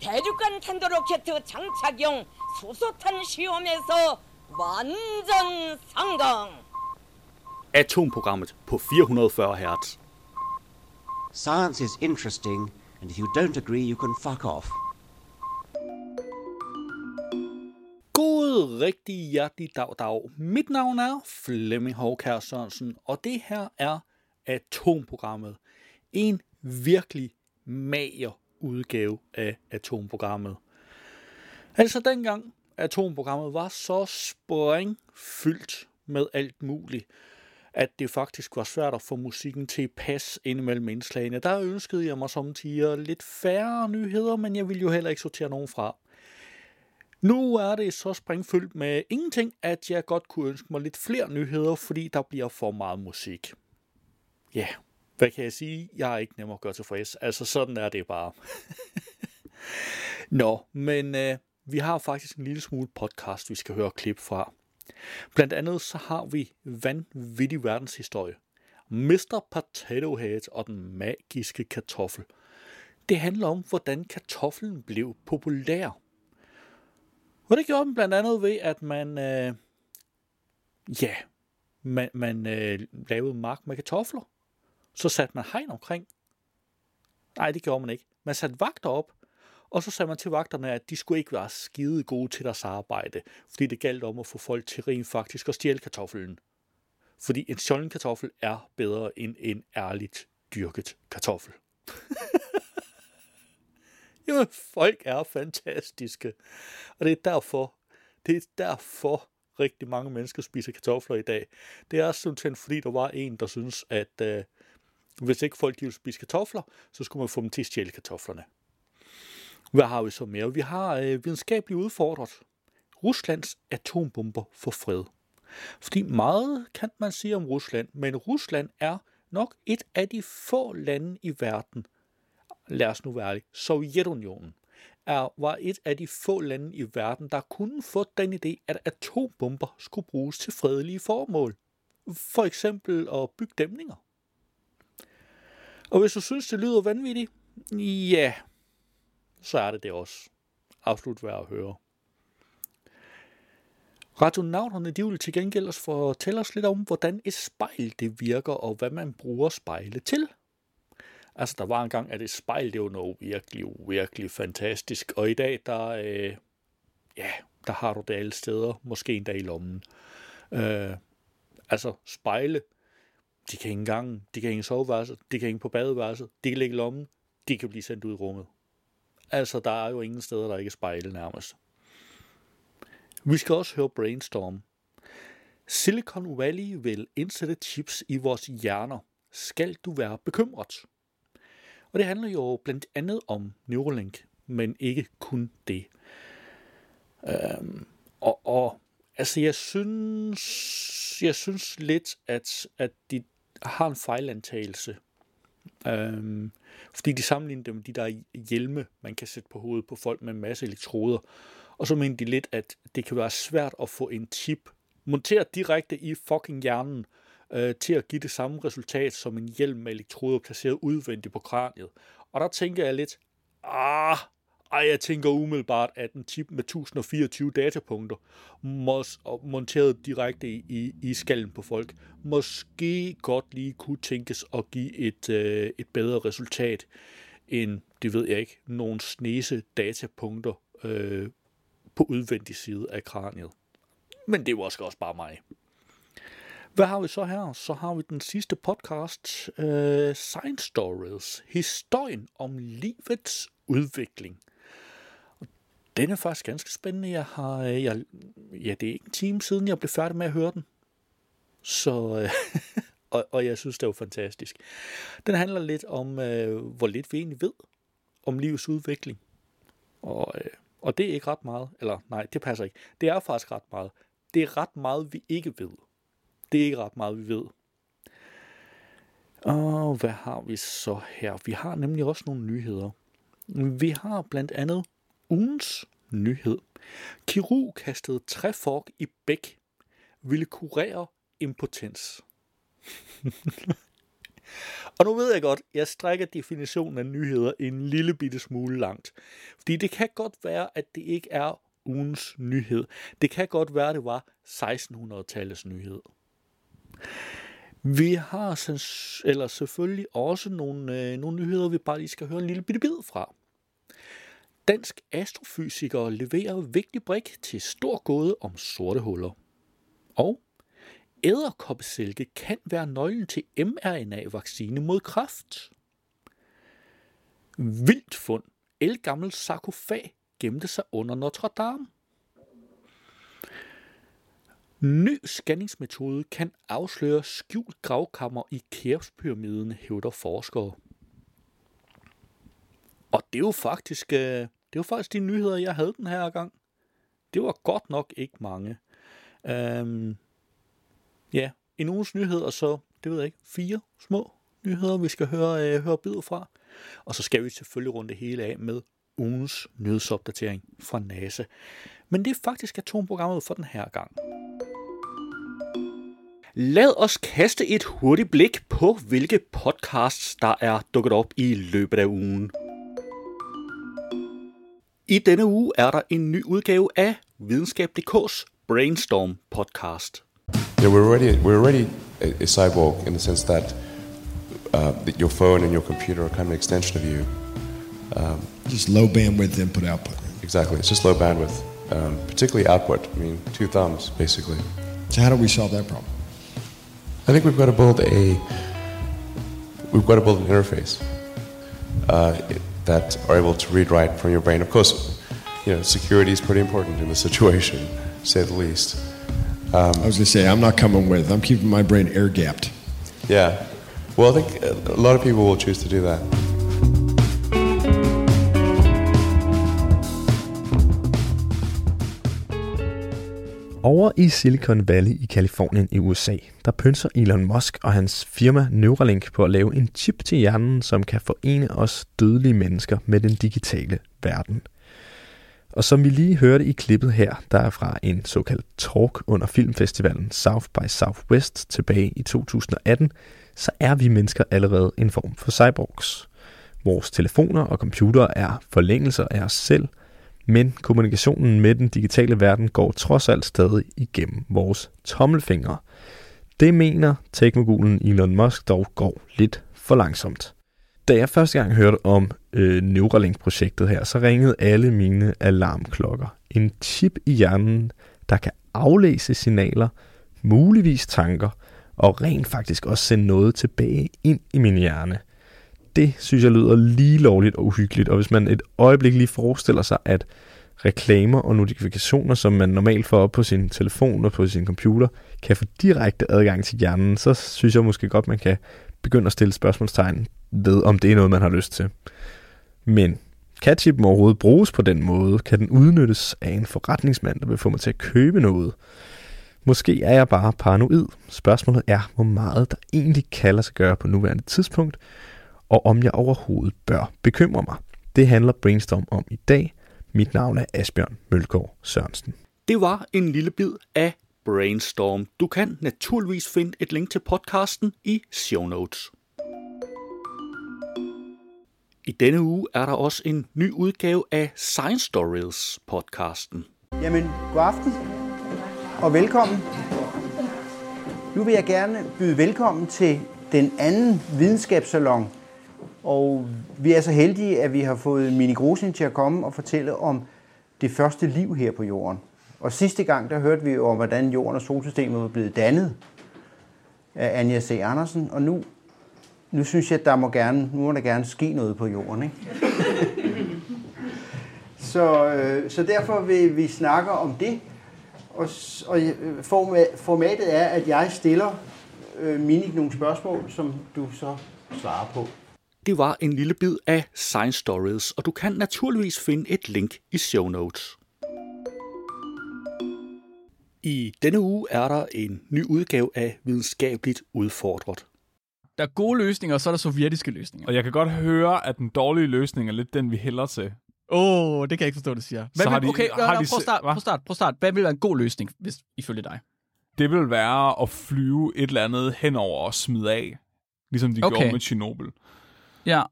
대륙간 탄도로켓 장착용 수소탄 시험에서 완전 성공. Atomprogrammet på 440 Hz. Science is interesting, and if you don't agree, you can fuck off. God rigtig hjertelig dag, dag. Mit navn er Flemming Håkær Sørensen, og det her er Atomprogrammet. En virkelig mager udgave af Atomprogrammet. Altså dengang Atomprogrammet var så springfyldt med alt muligt, at det faktisk var svært at få musikken til at passe ind imellem indslagene. Der ønskede jeg mig som tiger lidt færre nyheder, men jeg ville jo heller ikke sortere nogen fra. Nu er det så springfyldt med ingenting, at jeg godt kunne ønske mig lidt flere nyheder, fordi der bliver for meget musik. Ja, yeah hvad kan jeg sige? Jeg er ikke nem at gøre tilfreds. Altså, sådan er det bare. Nå, men øh, vi har faktisk en lille smule podcast, vi skal høre klip fra. Blandt andet så har vi vanvittig verdenshistorie. Mr. Potato Head og den magiske kartoffel. Det handler om, hvordan kartoflen blev populær. Og det gjorde den blandt andet ved, at man, øh, ja, man, man øh, lavede mark med kartofler. Så satte man hegn omkring. Nej, det gjorde man ikke. Man satte vagter op, og så sagde man til vagterne, at de skulle ikke være skide gode til deres arbejde, fordi det galt om at få folk til rent faktisk at stjæle kartoflen. Fordi en stjålen kartoffel er bedre end en ærligt dyrket kartoffel. Jamen, folk er fantastiske. Og det er derfor, det er derfor rigtig mange mennesker spiser kartofler i dag. Det er simpelthen fordi, der var en, der synes, at øh, hvis ikke folk ville spise kartofler, så skulle man få dem til at stjæle kartoflerne. Hvad har vi så mere? Vi har øh, videnskabeligt udfordret Ruslands atombomber for fred. Fordi meget kan man sige om Rusland, men Rusland er nok et af de få lande i verden, lad os nu være ærlige, Sovjetunionen, er, var et af de få lande i verden, der kunne få den idé, at atombomber skulle bruges til fredelige formål. For eksempel at bygge dæmninger. Og hvis du synes, det lyder vanvittigt, ja, så er det det også. Absolut værd at høre. Radionauterne de vil til gengæld også fortælle os lidt om, hvordan et spejl det virker, og hvad man bruger spejle til. Altså, der var engang, at et spejl, det var noget virkelig, virkelig fantastisk. Og i dag, der, øh, ja, der har du det alle steder. Måske endda i lommen. Øh, altså, spejle, de kan ikke engang, de kan hænge soveværelset, de kan hænge på badeværelset, de kan ligge i lommen, de kan blive sendt ud i rummet. Altså, der er jo ingen steder, der ikke er spejle nærmest. Vi skal også høre Brainstorm. Silicon Valley vil indsætte chips i vores hjerner. Skal du være bekymret? Og det handler jo blandt andet om Neuralink, men ikke kun det. Øhm, og, og altså, jeg synes, jeg synes lidt, at, at de har en fejlantagelse. Øhm, fordi de sammenligner dem med de der hjelme, man kan sætte på hovedet på folk med en masse elektroder. Og så mener de lidt, at det kan være svært at få en chip monteret direkte i fucking hjernen, øh, til at give det samme resultat som en hjelm med elektroder placeret udvendigt på kraniet. Og der tænker jeg lidt, ah, ej, jeg tænker umiddelbart, at en chip med 1024 datapunkter, mås, monteret direkte i, i, skallen på folk, måske godt lige kunne tænkes at give et, øh, et bedre resultat end, det ved jeg ikke, nogle snese datapunkter øh, på udvendig side af kraniet. Men det var også bare mig. Hvad har vi så her? Så har vi den sidste podcast, uh, Science Stories. Historien om livets udvikling. Den er faktisk ganske spændende. Jeg har, øh, jeg, ja, det er ikke en time siden, jeg blev færdig med at høre den. Så, øh, og, og jeg synes, det er jo fantastisk. Den handler lidt om, øh, hvor lidt vi egentlig ved om livets udvikling. Og, øh, og det er ikke ret meget. Eller nej, det passer ikke. Det er faktisk ret meget. Det er ret meget, vi ikke ved. Det er ikke ret meget, vi ved. Og hvad har vi så her? Vi har nemlig også nogle nyheder. Vi har blandt andet ugens nyhed. Kirurg kastede træfork i bæk. Ville kurere impotens. Og nu ved jeg godt, jeg strækker definitionen af nyheder en lille bitte smule langt. Fordi det kan godt være, at det ikke er ugens nyhed. Det kan godt være, at det var 1600-tallets nyhed. Vi har eller selvfølgelig også nogle, øh, nogle nyheder, vi bare lige skal høre en lille bitte bid fra. Dansk astrofysiker leverer vigtig brik til stor gåde om sorte huller. Og æderkoppesælke kan være nøglen til mRNA-vaccine mod kræft. Vildt fund. Elgammel sarkofag gemte sig under Notre Dame. Ny scanningsmetode kan afsløre skjult gravkammer i Keopspyramiden, hævder forskere. Og det er jo faktisk, øh, det var faktisk de nyheder, jeg havde den her gang. Det var godt nok ikke mange. Øhm, ja, en uges nyheder, så det ved jeg ikke, fire små nyheder, vi skal høre, øh, høre bid fra. Og så skal vi selvfølgelig runde det hele af med ugens nyhedsopdatering fra NASA. Men det er faktisk atomprogrammet for den her gang. Lad os kaste et hurtigt blik på, hvilke podcasts, der er dukket op i løbet af ugen. I denne uge er der en ny udgave af Videnskab.dk's Brainstorm podcast. Yeah, we're already we're already a, a cyborg in the sense that uh, that your phone and your computer are kind of an extension of you. Just low bandwidth input output. Exactly, it's just low bandwidth, um, particularly output. I mean, two thumbs basically. So how do we solve that problem? I think we've got to build a we've got to build an interface uh, that are able to read write from your brain. Of course, you know security is pretty important in this situation, to say the least. Um, I was going to say I'm not coming with. I'm keeping my brain air gapped. Yeah. Well, I think a lot of people will choose to do that. Over i Silicon Valley i Kalifornien i USA, der pynser Elon Musk og hans firma Neuralink på at lave en chip til hjernen, som kan forene os dødelige mennesker med den digitale verden. Og som vi lige hørte i klippet her, der er fra en såkaldt talk under filmfestivalen South by Southwest tilbage i 2018, så er vi mennesker allerede en form for cyborgs. Vores telefoner og computere er forlængelser af os selv, men kommunikationen med den digitale verden går trods alt stadig igennem vores tommelfingre. Det mener teknogulen Elon Musk dog går lidt for langsomt. Da jeg første gang hørte om øh, Neuralink-projektet her, så ringede alle mine alarmklokker. En chip i hjernen, der kan aflæse signaler, muligvis tanker, og rent faktisk også sende noget tilbage ind i min hjerne. Det synes jeg lyder lige lovligt og uhyggeligt, og hvis man et øjeblik lige forestiller sig, at reklamer og notifikationer, som man normalt får op på sin telefon og på sin computer, kan få direkte adgang til hjernen, så synes jeg måske godt, man kan begynde at stille spørgsmålstegn ved, om det er noget, man har lyst til. Men kan chippen overhovedet bruges på den måde? Kan den udnyttes af en forretningsmand, der vil få mig til at købe noget? Måske er jeg bare paranoid. Spørgsmålet er, hvor meget der egentlig kalder sig gøre på nuværende tidspunkt, og om jeg overhovedet bør bekymre mig. Det handler Brainstorm om i dag. Mit navn er Asbjørn Mølgaard Sørensen. Det var en lille bid af Brainstorm. Du kan naturligvis finde et link til podcasten i show notes. I denne uge er der også en ny udgave af Science Stories podcasten. Jamen, god aften og velkommen. Nu vil jeg gerne byde velkommen til den anden videnskabssalon. Og vi er så heldige, at vi har fået Mini Grosin til at komme og fortælle om det første liv her på jorden. Og sidste gang, der hørte vi jo om, hvordan jorden og solsystemet var blevet dannet af Anja C. Andersen. Og nu, nu synes jeg, at der må gerne, nu må der gerne ske noget på jorden. Ikke? Så, øh, så derfor vil vi snakke om det. Og, og øh, formatet er, at jeg stiller øh, Minik nogle spørgsmål, som du så svarer på. Det var en lille bid af Science Stories, og du kan naturligvis finde et link i show notes. I denne uge er der en ny udgave af Videnskabeligt Udfordret. Der er gode løsninger, og så er der sovjetiske løsninger. Og jeg kan godt høre, at den dårlige løsning er lidt den, vi hælder til. Åh, oh, det kan jeg ikke forstå, du siger. Hvad Så har vil, de- okay, har har de prøv, start, prøv, start, prøv start. Hvad vil være en god løsning, hvis ifølge dig? Det vil være at flyve et eller andet hen over og smide af. Ligesom de Okay. gjorde med Chernobyl. Ja.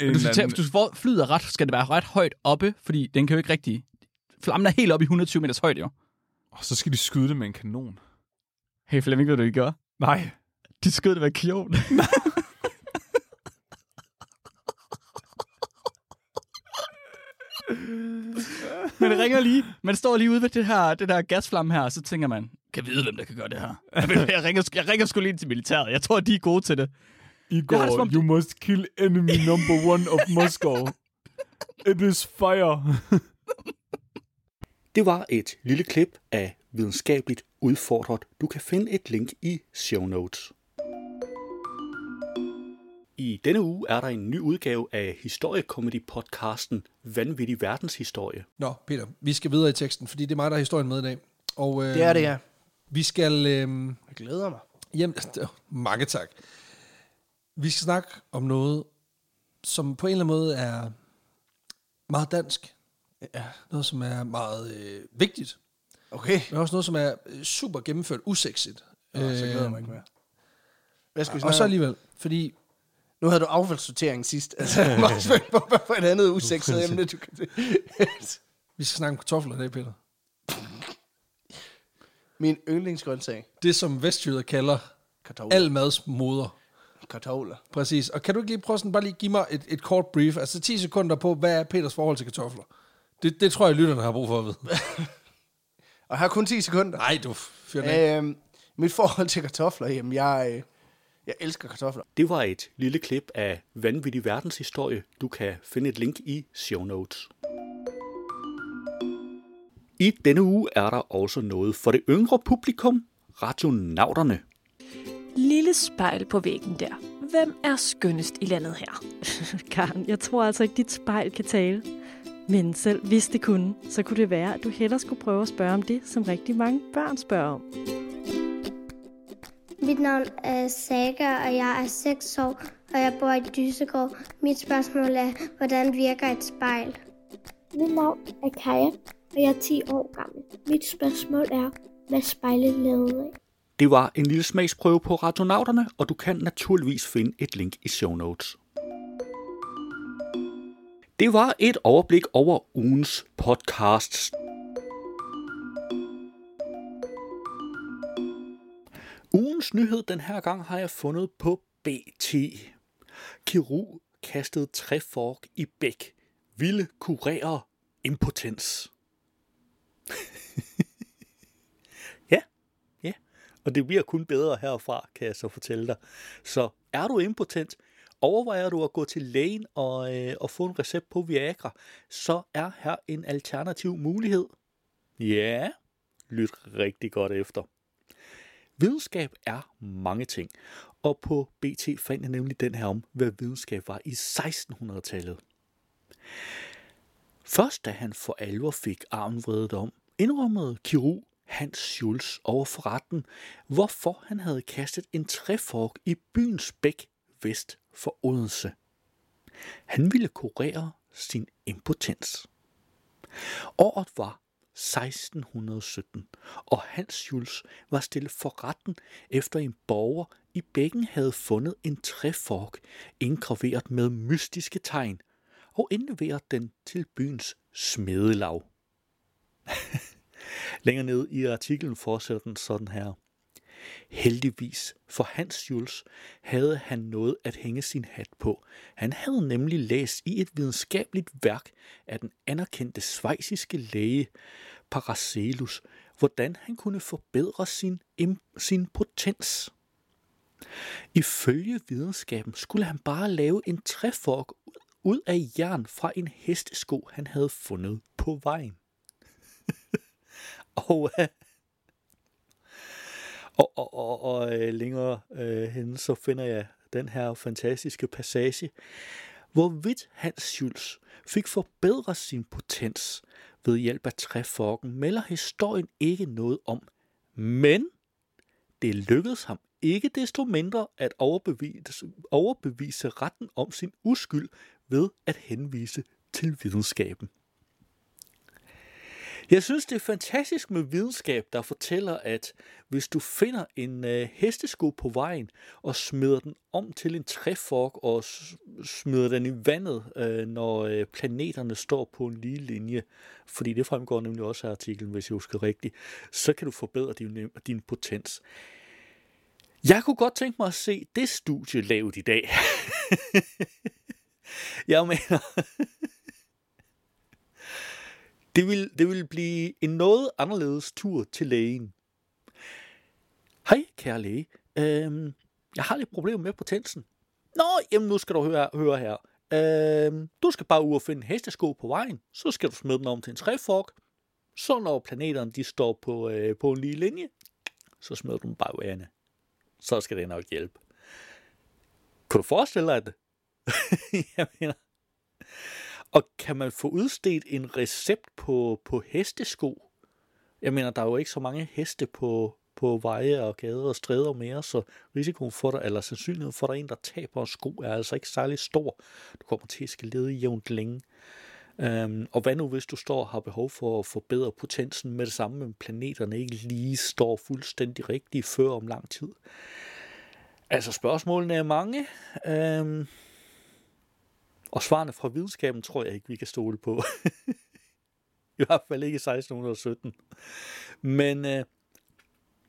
Du skal tage, hvis du får flyet er ret, skal det være ret højt oppe, fordi den kan jo ikke rigtig... Flammen er helt oppe i 120 meters højde, jo. Og så skal de skyde det med en kanon. Hey Flemming, ved du, de gjorde? Nej. De skød det med kion. Men det ringer lige. Man står lige ude ved det her, det der gasflamme her, og så tænker man, kan jeg vide, hvem der kan gøre det her? Jeg, ved, jeg, ringer, jeg ringer sgu lige ind til militæret. Jeg tror, de er gode til det. Igor, Det er som om you must kill enemy number one of Moscow. It is fire. Det var et lille klip af Videnskabeligt Udfordret. Du kan finde et link i show notes. I denne uge er der en ny udgave af historiekomedy-podcasten Vanvittig Verdenshistorie. Nå, Peter, vi skal videre i teksten, fordi det er mig, der har historien med i dag. Og, øh, Det er det, ja. Vi skal... Øh, Jeg glæder mig. hjem, mange tak. Vi skal snakke om noget, som på en eller anden måde er meget dansk. Ja, noget, som er meget øh, vigtigt. Okay. Men også noget, som er øh, super gennemført usexigt. Nå, så glæder jeg mig ikke mere. Hvad skal vi Og snakke så om? alligevel, fordi Nu havde du affaldssortering sidst. Altså, jeg er meget spændt på, hvad for et andet usekset emne, du kan vi skal snakke om kartofler i dag, Peter. Min yndlingsgrøntsag. Det, som vestjyder kalder Kartofler. al mads moder. Kartofler. Præcis. Og kan du ikke lige prøve sådan bare lige give mig et, et kort brief, altså 10 sekunder på, hvad er Peters forhold til kartofler? Det, det tror jeg, lytterne har brug for at vide. Og jeg har kun 10 sekunder. Nej, du fyrer. Øhm, mit forhold til kartofler, jamen jeg, øh, jeg elsker kartofler. Det var et lille klip af Vanvittig Verdenshistorie. Du kan finde et link i show notes. I denne uge er der også noget for det yngre publikum, radionauterne. Lille spejl på væggen der. Hvem er skønnest i landet her? Karen, jeg tror altså ikke, dit spejl kan tale. Men selv hvis det kunne, så kunne det være, at du hellere skulle prøve at spørge om det, som rigtig mange børn spørger om. Mit navn er Saga, og jeg er 6 år, og jeg bor i Dysegård. Mit spørgsmål er, hvordan virker et spejl? Mit navn er Kaja, og jeg er 10 år gammel. Mit spørgsmål er, hvad spejlet lavet af? Det var en lille smagsprøve på radionauterne, og du kan naturligvis finde et link i show notes. Det var et overblik over ugens podcasts. Ugens nyhed den her gang har jeg fundet på BT. Kirurg kastede træfork i bæk. Ville kurere impotens. Og det bliver kun bedre herfra, kan jeg så fortælle dig. Så er du impotent, overvejer du at gå til lægen og, øh, og få en recept på Viagra, så er her en alternativ mulighed. Ja, lyt rigtig godt efter. Videnskab er mange ting, og på BT fandt jeg nemlig den her om, hvad videnskab var i 1600-tallet. Først da han for alvor fik armen vredet om, indrømmede kirurg Hans Schulz over for retten, hvorfor han havde kastet en træfork i byens bæk vest for Odense. Han ville kurere sin impotens. Året var 1617, og Hans Schulz var stillet for retten efter en borger i bækken havde fundet en træfork indgraveret med mystiske tegn og indleveret den til byens smedelag. Længere ned i artiklen fortsætter den sådan her. Heldigvis for Hans Jules havde han noget at hænge sin hat på. Han havde nemlig læst i et videnskabeligt værk af den anerkendte svejsiske læge Paracelsus, hvordan han kunne forbedre sin, im- sin potens. Ifølge videnskaben skulle han bare lave en træfork ud af jern fra en hestesko, han havde fundet på vejen. og, øh, og, og, og, og øh, længere øh, hen, så finder jeg den her fantastiske passage. Hvorvidt Hans Schulz fik forbedret sin potens ved hjælp af træforken, melder historien ikke noget om. Men det lykkedes ham ikke desto mindre at overbevise, overbevise retten om sin uskyld ved at henvise til videnskaben. Jeg synes, det er fantastisk med videnskab, der fortæller, at hvis du finder en øh, hestesko på vejen og smider den om til en træfork og smider den i vandet, øh, når øh, planeterne står på en lige linje, fordi det fremgår nemlig også af artiklen, hvis jeg husker rigtigt, så kan du forbedre din, øh, din potens. Jeg kunne godt tænke mig at se det studie lavet i dag. jeg mener, det vil, det vil blive en noget anderledes tur til lægen. Hej, kære læge. Øhm, jeg har lidt problemer med potensen. Nå, jamen nu skal du høre, høre her. Øhm, du skal bare ud og finde en hestesko på vejen. Så skal du smide den om til en træfork. Så når planeterne de står på, øh, på en lige linje, så smider du dem bare ud. Så skal det nok hjælpe. Kunne du forestille dig det? jeg mener, og kan man få udstedt en recept på, på hestesko? Jeg mener, der er jo ikke så mange heste på, på veje og gader og stræder mere, så risikoen for dig, eller sandsynligheden for, at der er en, der taber en sko, er altså ikke særlig stor. Du kommer til at skal lede jævnt længe. Øhm, og hvad nu, hvis du står og har behov for at forbedre potensen med det samme, men planeterne ikke lige står fuldstændig rigtigt før om lang tid? Altså, spørgsmålene er mange. Øhm, og svarene fra videnskaben tror jeg ikke, vi kan stole på. I hvert fald ikke i 1617. Men øh,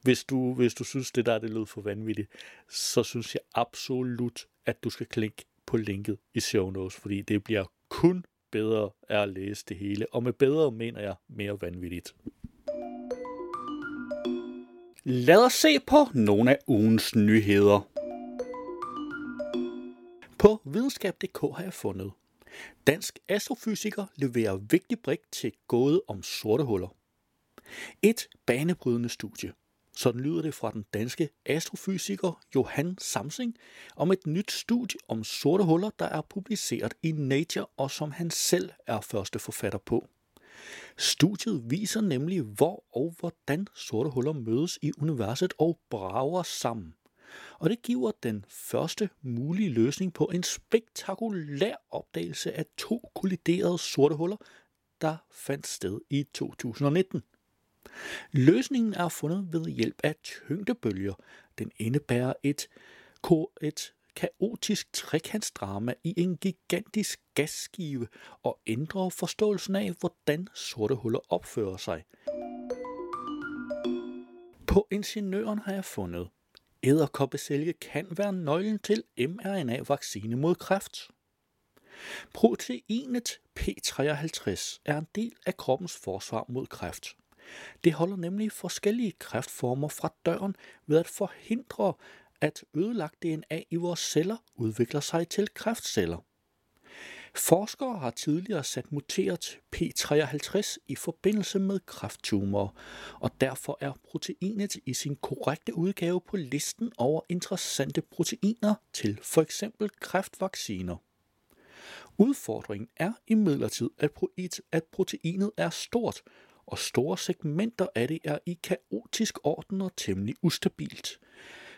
hvis, du, hvis du synes, det der det lød for vanvittigt, så synes jeg absolut, at du skal klikke på linket i show notes, fordi det bliver kun bedre af at læse det hele. Og med bedre mener jeg mere vanvittigt. Lad os se på nogle af ugens nyheder. På videnskab.dk har jeg fundet. Dansk astrofysiker leverer vigtig brik til gåde om sorte huller. Et banebrydende studie. Sådan lyder det fra den danske astrofysiker Johan Samsing om et nyt studie om sorte huller, der er publiceret i Nature og som han selv er første forfatter på. Studiet viser nemlig, hvor og hvordan sorte huller mødes i universet og brager sammen. Og det giver den første mulige løsning på en spektakulær opdagelse af to kolliderede sorte huller, der fandt sted i 2019. Løsningen er fundet ved hjælp af tyngdebølger. Den indebærer et, et kaotisk trekantsdrama i en gigantisk gasskive og ændrer forståelsen af, hvordan sorte huller opfører sig. På ingeniøren har jeg fundet, æderkoppesælge kan være nøglen til mRNA-vaccine mod kræft. Proteinet P53 er en del af kroppens forsvar mod kræft. Det holder nemlig forskellige kræftformer fra døren ved at forhindre, at ødelagt DNA i vores celler udvikler sig til kræftceller. Forskere har tidligere sat muteret P53 i forbindelse med kræfttumorer, og derfor er proteinet i sin korrekte udgave på listen over interessante proteiner til f.eks. kræftvacciner. Udfordringen er imidlertid, at proteinet er stort, og store segmenter af det er i kaotisk orden og temmelig ustabilt.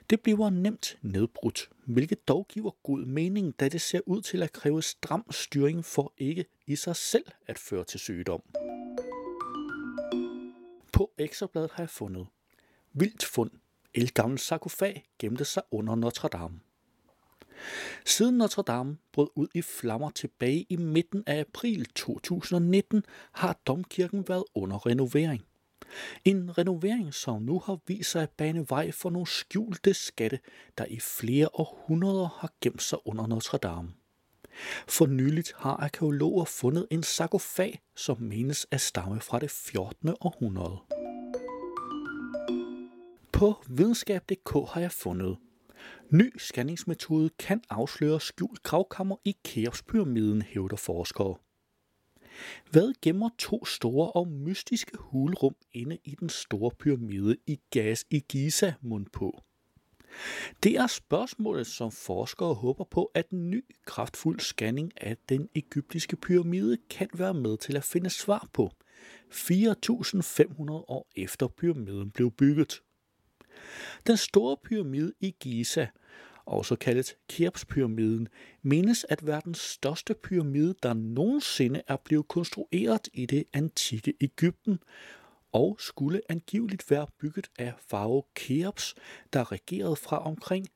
Det bliver nemt nedbrudt, hvilket dog giver god mening, da det ser ud til at kræve stram styring for ikke i sig selv at føre til sygdom. På ekstrabladet har jeg fundet Vildt fund. El gammel sarkofag gemte sig under Notre Dame. Siden Notre Dame brød ud i flammer tilbage i midten af april 2019, har domkirken været under renovering. En renovering, som nu har vist sig at bane vej for nogle skjulte skatte, der i flere århundreder har gemt sig under Notre Dame. For nyligt har arkeologer fundet en sarkofag, som menes at stamme fra det 14. århundrede. På videnskab.dk har jeg fundet, Ny scanningsmetode kan afsløre skjult gravkammer i Keopspyramiden, hævder forskere. Hvad gemmer to store og mystiske hulrum inde i den store pyramide i gas i Giza mund på? Det er spørgsmålet, som forskere håber på, at en ny, kraftfuld scanning af den egyptiske pyramide kan være med til at finde svar på, 4.500 år efter pyramiden blev bygget. Den store pyramide i Giza også kaldet Keopspyramiden, menes at være den største pyramide, der nogensinde er blevet konstrueret i det antikke Ægypten, og skulle angiveligt være bygget af farao Keops, der regerede fra omkring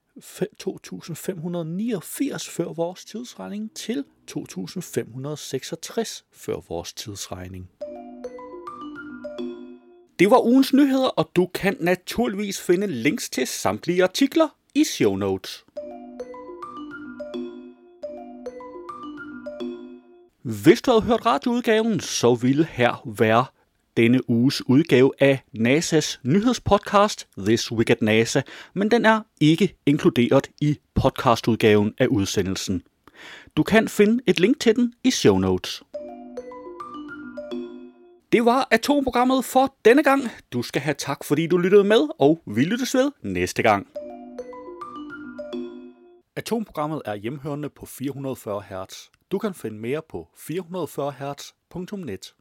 2589 før vores tidsregning til 2566 før vores tidsregning. Det var ugens nyheder, og du kan naturligvis finde links til samtlige artikler i show notes. Hvis du havde hørt radioudgaven, så ville her være denne uges udgave af NASA's nyhedspodcast This Week at NASA, men den er ikke inkluderet i podcastudgaven af udsendelsen. Du kan finde et link til den i show notes. Det var atomprogrammet for denne gang. Du skal have tak, fordi du lyttede med, og vi lyttes ved næste gang. Atomprogrammet er hjemhørende på 440 Hz. Du kan finde mere på 440 Hz.net.